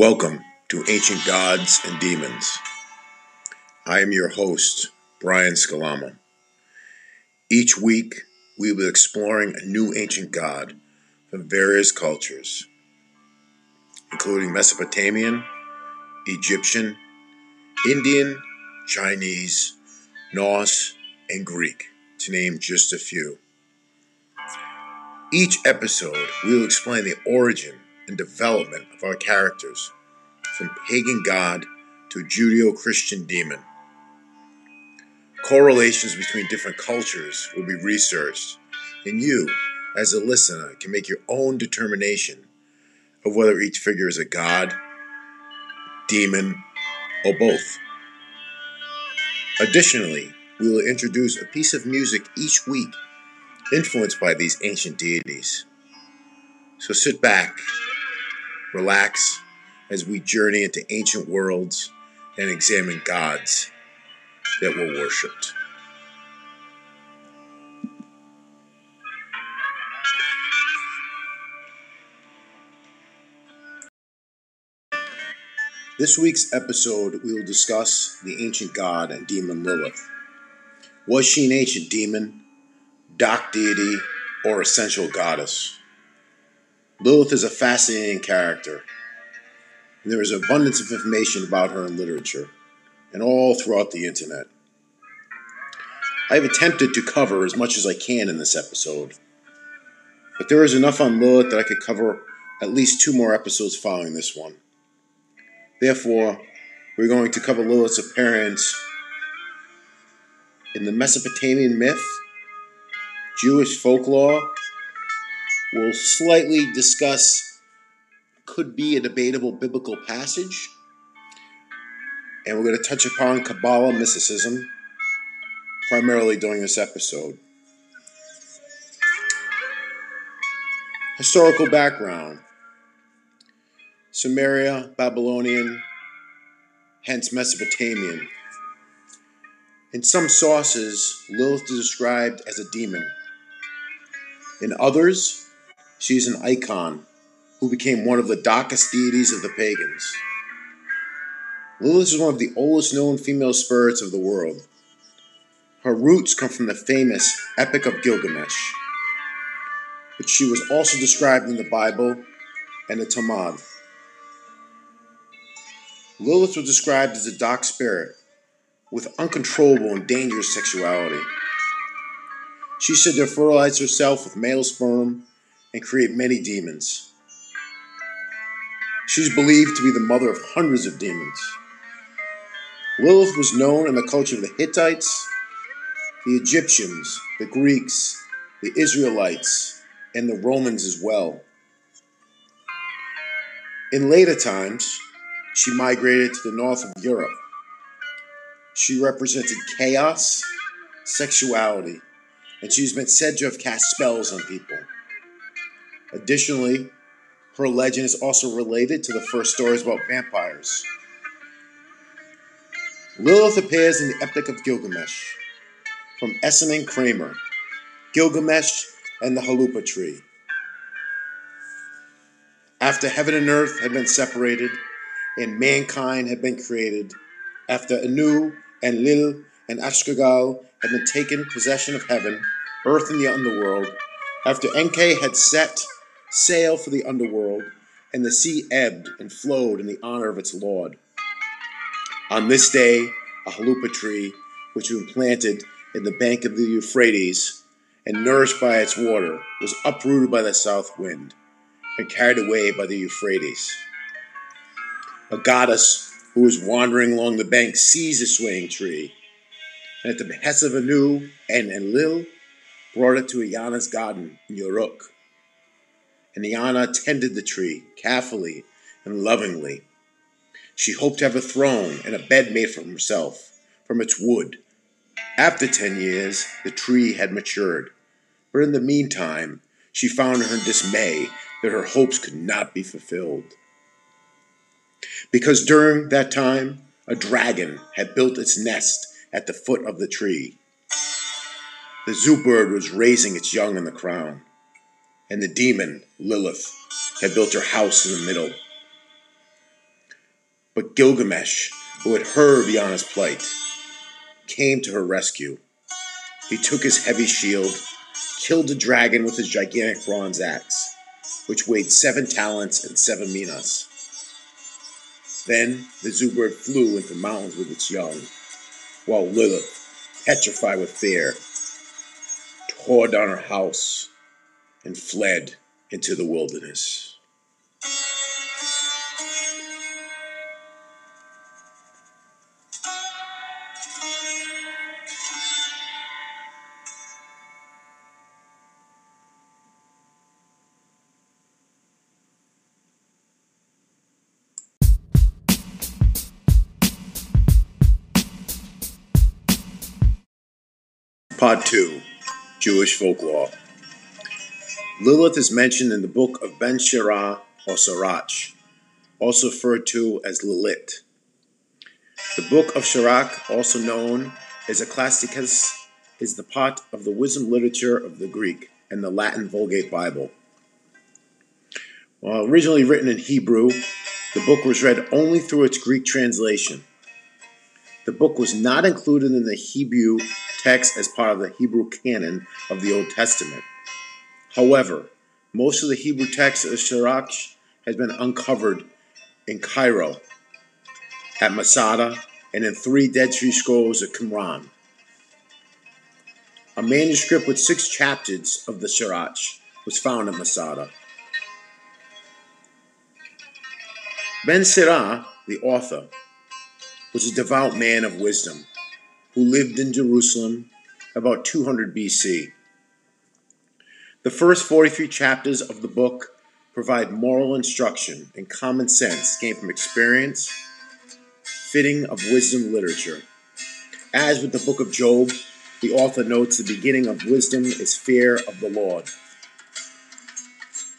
Welcome to Ancient Gods and Demons. I am your host, Brian Scalama. Each week, we will be exploring a new ancient god from various cultures, including Mesopotamian, Egyptian, Indian, Chinese, Norse, and Greek, to name just a few. Each episode, we will explain the origin and development of our characters, from pagan god to Judeo Christian demon. Correlations between different cultures will be researched, and you, as a listener, can make your own determination of whether each figure is a god, demon, or both. Additionally, we will introduce a piece of music each week influenced by these ancient deities. So sit back relax as we journey into ancient worlds and examine gods that were worshipped. This week's episode, we will discuss the ancient god and demon Lilith. Was she an ancient demon, dark deity, or essential goddess? Lilith is a fascinating character. And there is abundance of information about her in literature and all throughout the internet. I have attempted to cover as much as I can in this episode, but there is enough on Lilith that I could cover at least two more episodes following this one. Therefore, we're going to cover Lilith's appearance in the Mesopotamian myth, Jewish folklore, We'll slightly discuss could be a debatable biblical passage. And we're going to touch upon Kabbalah mysticism primarily during this episode. Historical background Sumeria, Babylonian, hence Mesopotamian. In some sources, Lilith is described as a demon. In others, she is an icon who became one of the darkest deities of the pagans. Lilith is one of the oldest known female spirits of the world. Her roots come from the famous Epic of Gilgamesh, but she was also described in the Bible and the Talmud. Lilith was described as a dark spirit with uncontrollable and dangerous sexuality. She said to fertilize herself with male sperm and create many demons. She's believed to be the mother of hundreds of demons. Lilith was known in the culture of the Hittites, the Egyptians, the Greeks, the Israelites, and the Romans as well. In later times, she migrated to the north of Europe. She represented chaos, sexuality, and she's been said to have cast spells on people. Additionally, her legend is also related to the first stories about vampires. Lilith appears in the Epic of Gilgamesh from Essen and Kramer, Gilgamesh and the Huluppu tree. After heaven and earth had been separated and mankind had been created, after Anu and Lil and Ereshkigal had been taken possession of heaven, earth, and the underworld, after Enki had set sail for the underworld, and the sea ebbed and flowed in the honor of its Lord. On this day, a huluppu tree, which was planted in the bank of the Euphrates and nourished by its water, was uprooted by the south wind and carried away by the Euphrates. A goddess who was wandering along the bank seized the swaying tree, and at the behest of Anu and Enlil, brought it to Inanna's garden in Uruk and Inanna tended the tree carefully and lovingly. She hoped to have a throne and a bed made for herself from its wood. After ten years, the tree had matured, but in the meantime, she found in her dismay that her hopes could not be fulfilled. Because during that time, a dragon had built its nest at the foot of the tree. The Zu bird was raising its young in the crown and the demon, Lilith, had built her house in the middle. But Gilgamesh, who had heard of Inanna's plight, came to her rescue. He took his heavy shield, killed the dragon with his gigantic bronze axe, which weighed seven talents and seven minas. Then the Zu flew into the mountains with its young, while Lilith, petrified with fear, tore down her house and fled into the wilderness. Part 2 Jewish Folklore Lilith is mentioned in the book of Ben Sirach or Sirach, also referred to as Lilith. The book of Sirach, also known as Ecclesiasticus, is the part of the wisdom literature of the Greek and the Latin Vulgate Bible. While originally written in Hebrew, the book was read only through its Greek translation. The book was not included in the Hebrew text as part of the Hebrew canon of the Old Testament. However, most of the Hebrew text of Sirach has been uncovered in Cairo, at Masada, and in three Dead Sea Scrolls at Qumran. A manuscript with six chapters of the Sirach was found at Masada. Ben Sirah, the author, was a devout man of wisdom who lived in Jerusalem about 200 BC. The first 43 chapters of the book provide moral instruction and common sense gained from experience, fitting of wisdom literature. As with the book of Job, the author notes the beginning of wisdom is fear of the Lord.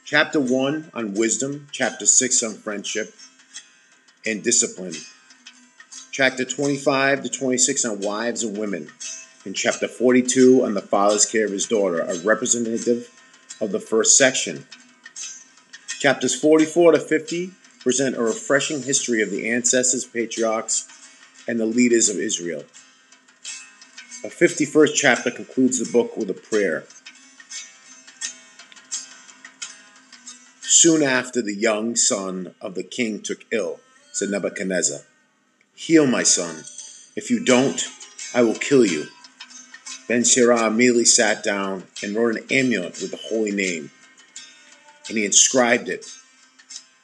Chapter 1 on wisdom, chapter 6 on friendship and discipline, chapter 25 to 26 on wives and women, in chapter 42 on the father's care of his daughter, a representative of the first section. Chapters 44 to 50 present a refreshing history of the ancestors, patriarchs, and the leaders of Israel. A 51st chapter concludes the book with a prayer. Soon after, the young son of the king took ill, said Nebuchadnezzar. Heal my son. If you don't, I will kill you. Ben Sirah immediately sat down and wrote an amulet with the holy name, and he inscribed it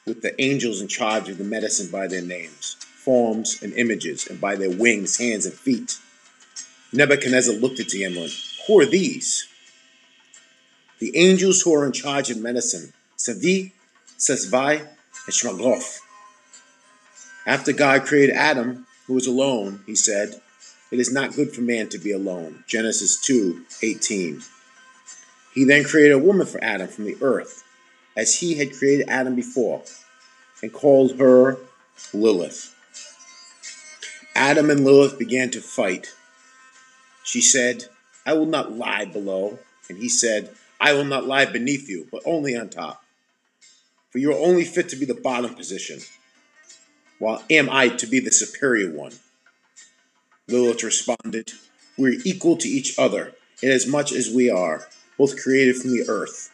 with the angels in charge of the medicine by their names, forms, and images, and by their wings, hands, and feet. Nebuchadnezzar looked at the amulet. Who are these? The angels who are in charge of medicine, Savi, Sesvai, and Shmagoth. After God created Adam, who was alone, he said, it is not good for man to be alone. Genesis 2 18. He then created a woman for Adam from the earth, as he had created Adam before, and called her Lilith. Adam and Lilith began to fight. She said, I will not lie below. And he said, I will not lie beneath you, but only on top. For you are only fit to be the bottom position, while am I to be the superior one. Lilith responded, We are equal to each other, inasmuch as we are, both created from the earth.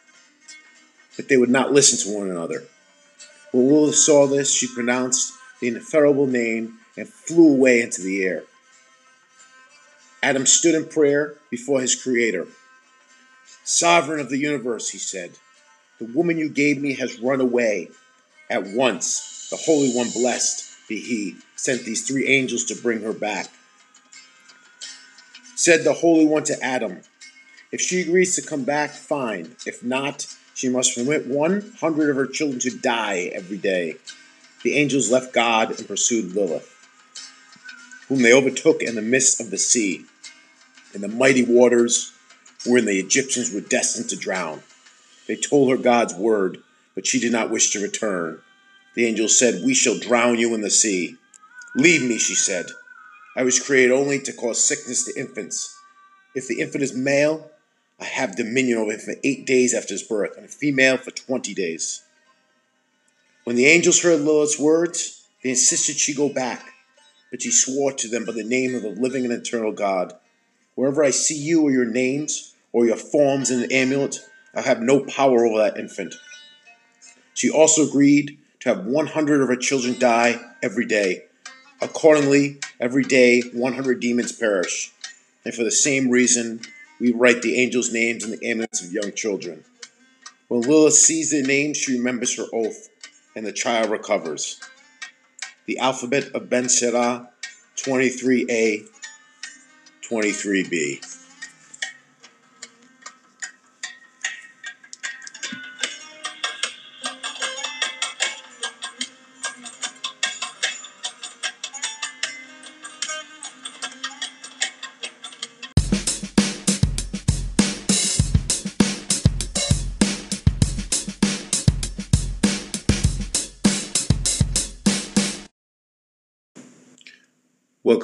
But they would not listen to one another. When Lilith saw this, she pronounced the ineffable name and flew away into the air. Adam stood in prayer before his Creator. Sovereign of the universe, he said, the woman you gave me has run away. At once, the Holy One, blessed be He, sent these three angels to bring her back. Said the Holy One to Adam, If she agrees to come back, fine. If not, she must permit 100 of her children to die every day. The angels left God and pursued Lilith, whom they overtook in the midst of the sea, in the mighty waters wherein the Egyptians were destined to drown. They told her God's word, but she did not wish to return. The angel said, We shall drown you in the sea. Leave me, she said. I was created only to cause sickness to infants. If the infant is male, I have dominion over him for eight days after his birth, and a female for twenty days. When the angels heard Lilith's words, They insisted she go back, but she swore to them by the name of the living and eternal God. Wherever I see you or your names or your forms in an amulet, I have no power over that infant. She also agreed to have 100 of her children die every day. Accordingly, every day 100 demons perish. And for the same reason, we write the angels' names in the amulets of young children. When Lilith sees their names, she remembers her oath, and the child recovers. The alphabet of Ben Sira, 23a, 23b.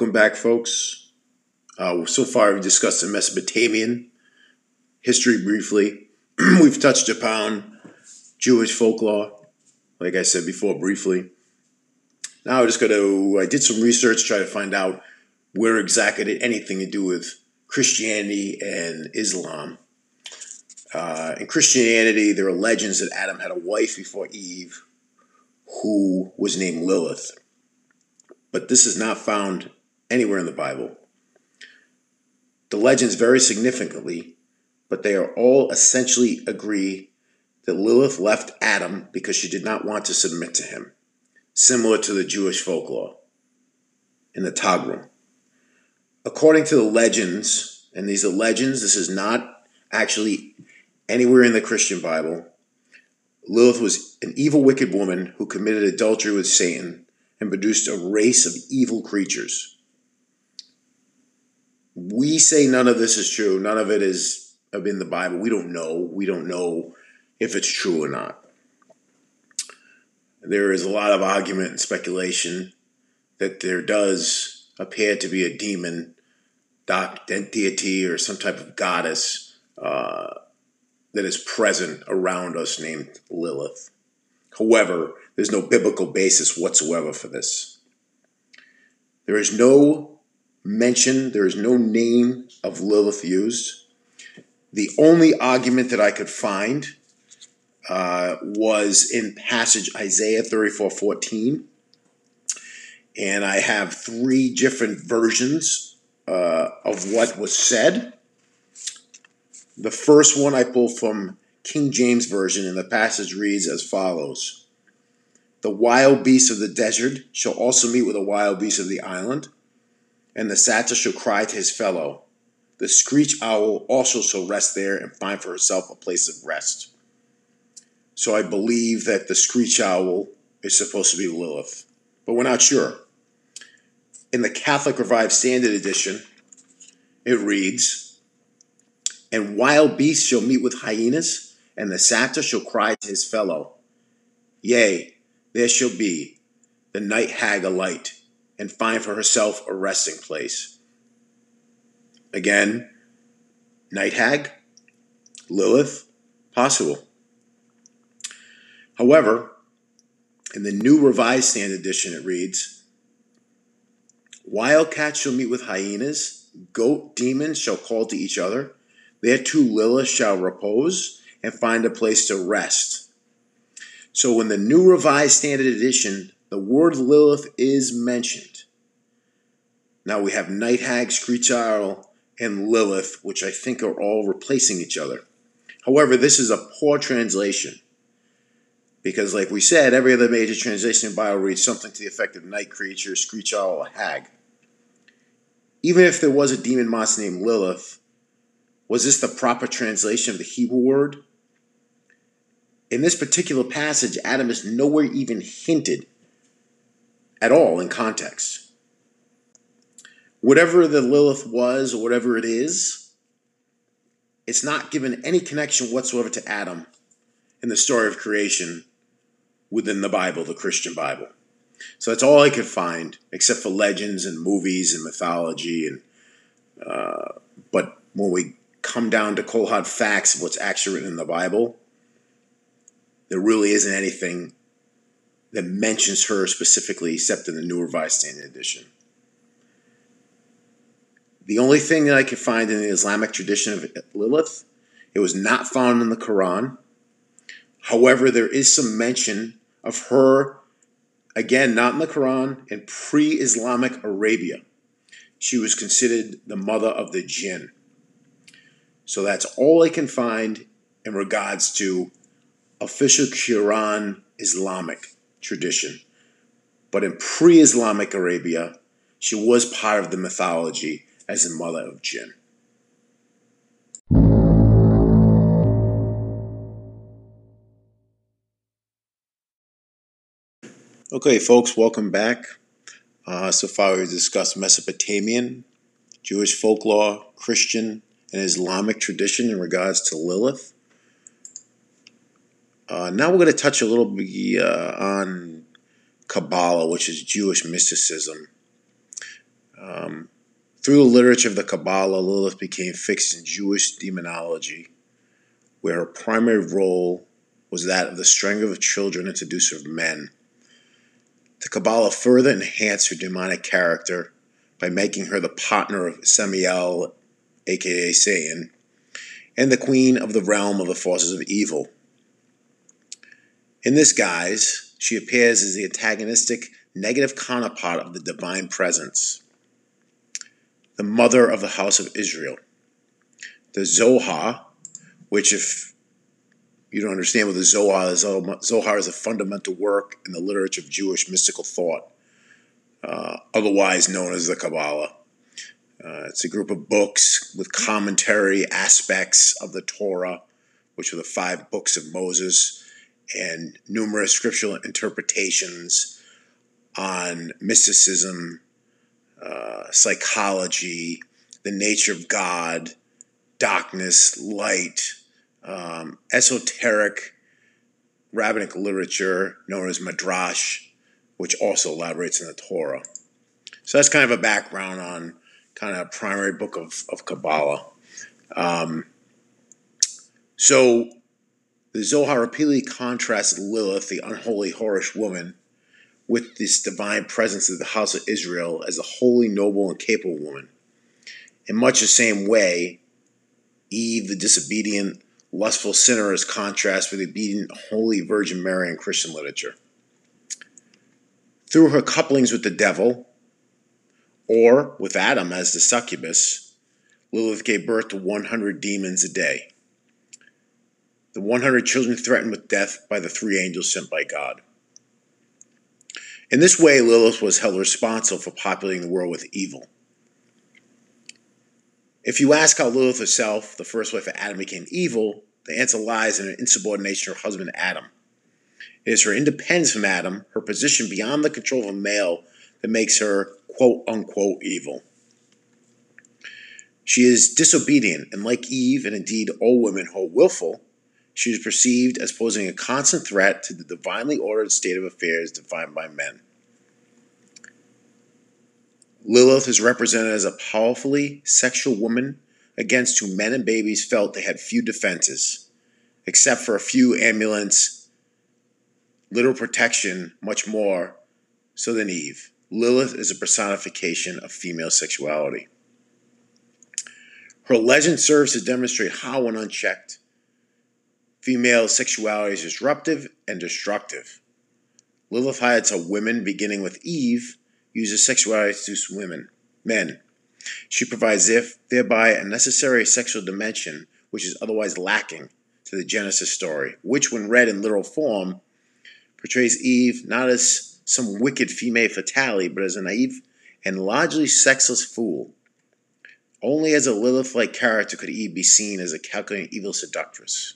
Welcome back, folks. Uh, so far, we've discussed the Mesopotamian history briefly. we've touched upon Jewish folklore, like I said before, briefly. Now, I just got to, I did some research, try to find out where exactly did anything to do with Christianity and Islam. Uh, in Christianity, there are legends that Adam had a wife before Eve who was named Lilith but this is not found anywhere in the Bible. The legends vary significantly, but they are all essentially agree that Lilith left Adam because she did not want to submit to him, similar to the Jewish folklore in the Targum. According to the legends, and these are legends, this is not actually anywhere in the Christian Bible, Lilith was an evil, wicked woman who committed adultery with Satan and produced a race of evil creatures. We say none of this is true. None of it is in the Bible. We don't know. We don't know if it's true or not. There is a lot of argument and speculation that there does appear to be a demon, deity, or some type of goddess uh, that is present around us named Lilith. However, there's no biblical basis whatsoever for this. There is no mention, there is no name of Lilith used. The only argument that I could find uh, was in passage Isaiah 34 14. And I have three different versions uh, of what was said. The first one I pulled from King James Version, and the passage reads as follows The wild beasts of the desert shall also meet with the wild beasts of the island, and the satyr shall cry to his fellow. The screech owl also shall rest there and find for herself a place of rest. So I believe that the screech owl is supposed to be Lilith, but we're not sure. In the Catholic Revised Standard Edition, it reads, And wild beasts shall meet with hyenas, and the satyr shall cry to his fellow, Yea, there shall be the night hag a light, and find for herself a resting place. Again, night hag, Lilith, possible. However, in the New Revised Standard Edition, it reads Wildcats shall meet with hyenas, goat demons shall call to each other, there too Lilith shall repose, and find a place to rest. So when the New Revised Standard Edition, the word Lilith is mentioned. Now we have Night Hag, Screech Owl, and Lilith, which I think are all replacing each other. However, this is a poor translation. Because, like we said, every other major translation in Bible reads something to the effect of night creature, screech owl, or hag. Even if there was a demon monster named Lilith, was this the proper translation of the Hebrew word? in this particular passage, Adam is nowhere even hinted at all in context. Whatever the Lilith was, or whatever it is, it's not given any connection whatsoever to Adam in the story of creation within the Bible, the Christian Bible. So that's all I could find, except for legends and movies and mythology. And uh, but when we come down to cold hard facts of what's actually written in the Bible, there really isn't anything that mentions her specifically, except in the New Revised Standard Edition. The only thing that I could find in the Islamic tradition of Lilith, it was not found in the Quran. However, there is some mention of her, again, not in the Quran, in pre Islamic Arabia. She was considered the mother of the jinn. So that's all I can find in regards to official Quran Islamic tradition. But in pre Islamic Arabia, she was part of the mythology as the mother of jinn. Okay, folks, welcome back. Uh, so far, we've discussed Mesopotamian, Jewish folklore, Christian, and Islamic tradition in regards to Lilith. Uh, now we're going to touch a little bit uh, on Kabbalah, which is Jewish mysticism. Um, through the literature of the Kabbalah, Lilith became fixed in Jewish demonology, where her primary role was that of the strength of children and seducer of men. The Kabbalah further enhanced her demonic character by making her the partner of Samael, aka Satan, and the queen of the realm of the forces of evil. In this guise, she appears as the antagonistic, negative counterpart of the divine presence, the mother of the house of Israel. The Zohar, which, if you don't understand what the Zohar is. Zohar is a fundamental work in the literature of Jewish mystical thought, uh, otherwise known as the Kabbalah. Uh, it's a group of books with commentary aspects of the Torah, which are the five books of Moses, and numerous scriptural interpretations on mysticism, uh, psychology, the nature of God, darkness, light, um, esoteric rabbinic literature known as Midrash, which also elaborates in the Torah. So that's kind of a background on kind of a primary book of, of Kabbalah. Um, so the Zohar repeatedly contrasts Lilith, the unholy, whorish woman, with this divine presence of the house of Israel as a holy, noble, and capable woman. In much the same way, Eve, the disobedient, lustful sinner is contrast with the obedient Holy Virgin Mary in Christian literature. Through her couplings with the devil, or with Adam as the succubus, Lilith gave birth to 100 demons a day. The 100 children threatened with death by the three angels sent by God. In this way, Lilith was held responsible for populating the world with evil. If you ask how Lilith herself, the first wife of Adam, became evil, the answer lies in her insubordination to her husband Adam. It is her independence from Adam, her position beyond the control of a male, that makes her quote unquote evil. She is disobedient, and like Eve, and indeed all women who are willful, she was perceived as posing a constant threat to the divinely ordered state of affairs defined by men. Lilith is represented as a powerfully sexual woman against whom men and babies felt they had few defenses, except for a few amulets, little protection, much more so than Eve. Lilith is a personification of female sexuality. Her legend serves to demonstrate how, when unchecked, female sexuality is disruptive and destructive. Lilith hides how women, beginning with Eve, uses sexuality to seduce women, men. She provides thereby a necessary sexual dimension which is otherwise lacking to the Genesis story, which, when read in literal form, portrays Eve not as some wicked female fatality, but as a naive and largely sexless fool. Only as a Lilith like character could Eve be seen as a calculating evil seductress.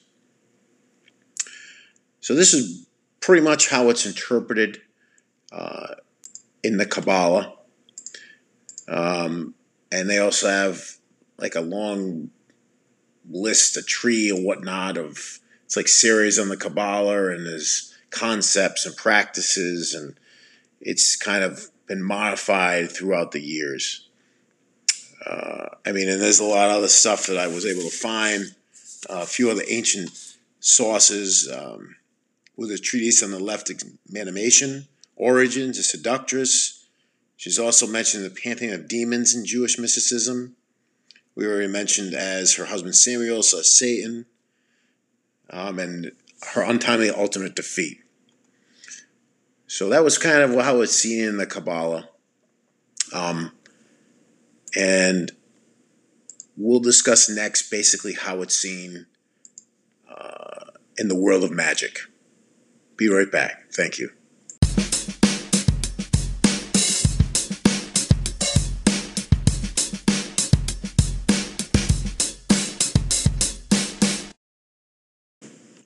So, this is pretty much how it's interpreted uh, in the Kabbalah. Um, and they also have like a long list, a tree and whatnot of it's like series on the Kabbalah and there's concepts and practices and it's kind of been modified throughout the years. Uh, I mean, and there's a lot of other stuff that I was able to find. Uh, a few other ancient sources, um, with a treatise on the Left Emanation, origins, a seductress. She's also mentioned in the pantheon of demons in Jewish mysticism. We already mentioned as her husband Samael, so Satan, um, and her untimely ultimate defeat. So that was kind of how it's seen in the Kabbalah. Um, and we'll discuss next basically how it's seen uh, in the world of magic. Be right back. Thank you.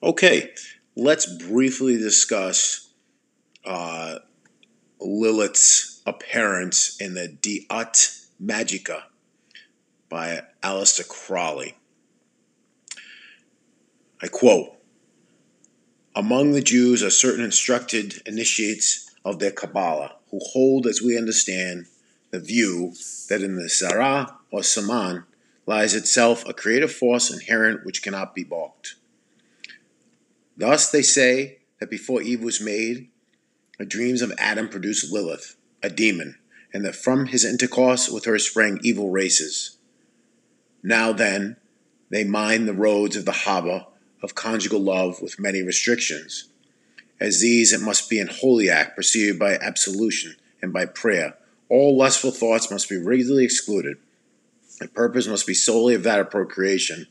Okay, let's briefly discuss uh, Lilith's appearance in the De Magica by Aleister Crowley. I quote Among the Jews are certain instructed initiates of their Kabbalah who hold, as we understand, the view that in the Zara or Saman lies itself a creative force inherent which cannot be balked. Thus they say that before Eve was made, the dreams of Adam produced Lilith, a demon, and that from his intercourse with her sprang evil races. Now then, they mine the roads of the harbor of conjugal love with many restrictions. As these, it must be an holy act preceded by absolution and by prayer. All lustful thoughts must be rigidly excluded. The purpose must be solely of that of procreation.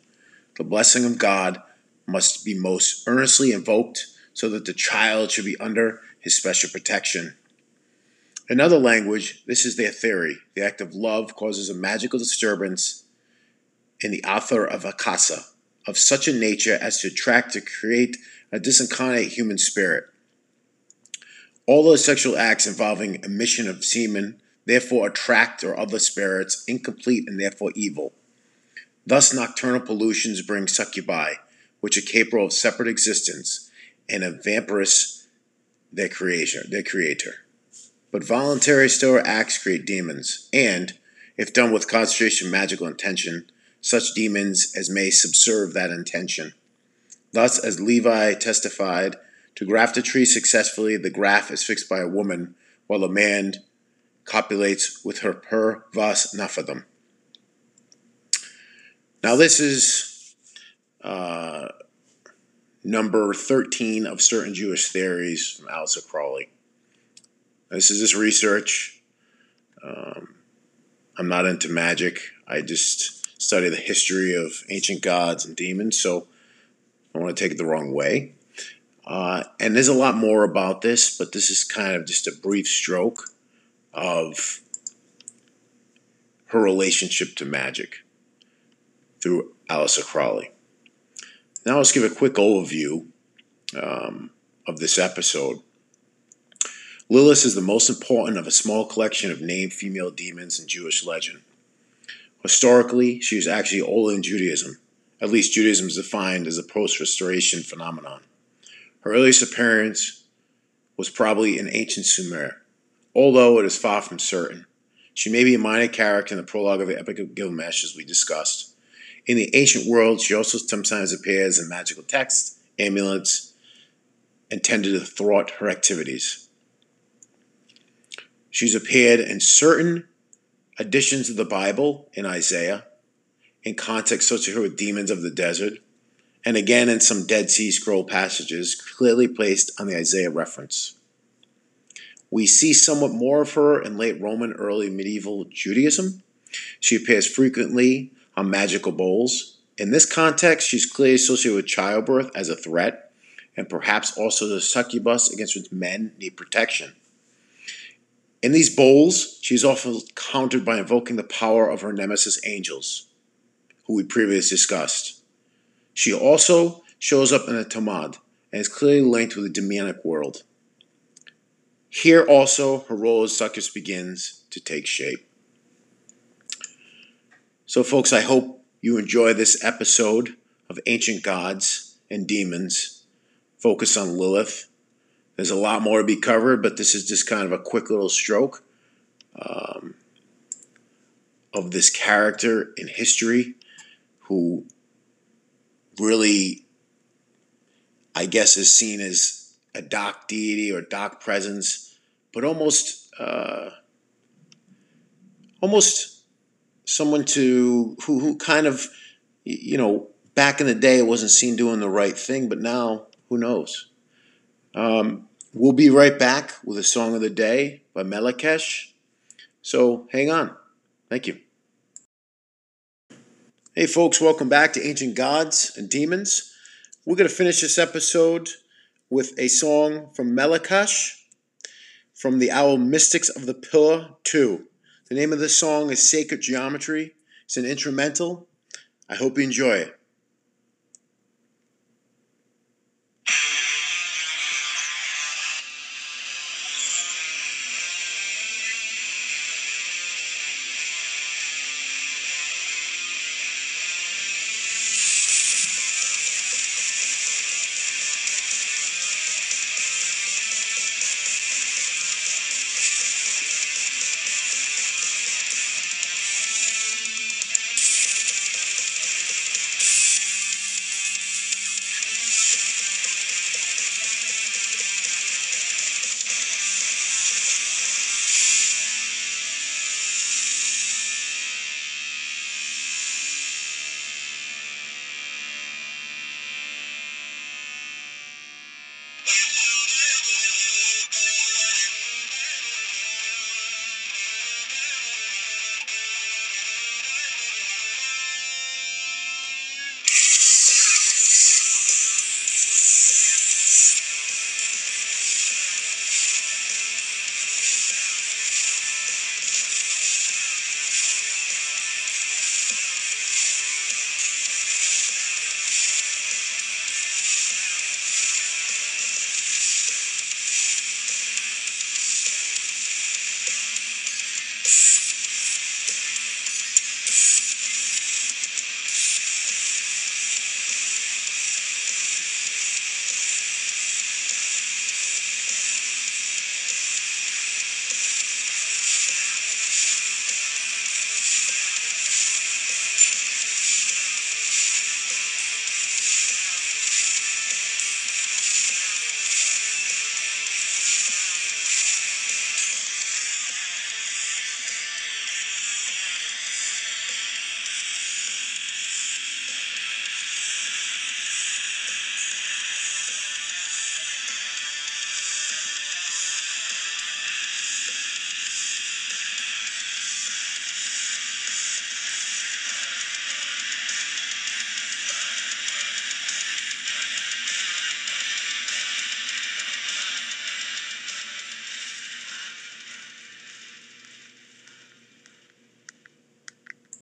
The blessing of God must be most earnestly invoked so that the child should be under his special protection. In other language, this is their theory. The act of love causes a magical disturbance in the author of Akasa of such a nature as to attract to create a disincarnate human spirit. All those sexual acts involving emission of semen therefore attract or other spirits incomplete and therefore evil. Thus, nocturnal pollutions bring succubi, which are capable of separate existence, and a vampirous their creator, their creator. But voluntary stoic acts create demons, and, if done with concentration magical intention, such demons as may subserve that intention. Thus, as Levi testified, to graft a tree successfully, the graft is fixed by a woman, while a man copulates with her per vas nefandum. Now, this is uh, number 13 of certain Jewish theories from Aleister Crowley. This is just research. Um, I'm not into magic. I just study the history of ancient gods and demons, so I want to take it the wrong way. Uh, and there's a lot more about this, but this is kind of just a brief stroke of her relationship to magic through Aleister Crowley. Now let's give a quick overview um, of this episode. Lilith is the most important of a small collection of named female demons in Jewish legend. Historically, she was actually older than Judaism. At least Judaism is defined as a post restoration phenomenon. Her earliest appearance was probably in ancient Sumer, although it is far from certain. She may be a minor character in the prologue of the Epic of Gilgamesh, as we discussed. In the ancient world, she also sometimes appears in magical texts, amulets, intended to thwart her activities. She's appeared in certain additions of the Bible in Isaiah, in context associated with demons of the desert, and again in some Dead Sea Scroll passages clearly placed on the Isaiah reference. We see somewhat more of her in late Roman, early medieval Judaism. She appears frequently on magical bowls. In this context, she's clearly associated with childbirth as a threat, and perhaps also the succubus against which men need protection. In these bowls, she is often countered by invoking the power of her nemesis angels, who we previously discussed. She also shows up in the Talmud and is clearly linked with the demonic world. Here also, her role as succubus begins to take shape. So, folks, I hope you enjoy this episode of Ancient Gods and Demons, focused on Lilith there's a lot more to be covered, but this is just kind of a quick little stroke um, of this character in history who really, I guess, is seen as a dark deity or dark presence, but almost uh, almost someone to who who kind of you know back in the day it wasn't seen doing the right thing, but now who knows? Um, we'll be right back with a song of the day by Melechesh. So hang on. Thank you. Hey, folks, welcome back to Ancient Gods and Demons. We're going to finish this episode with a song from Melechesh from the album Mystics of the Pillar 2. The name of this song is Sacred Geometry. It's an instrumental. I hope you enjoy it.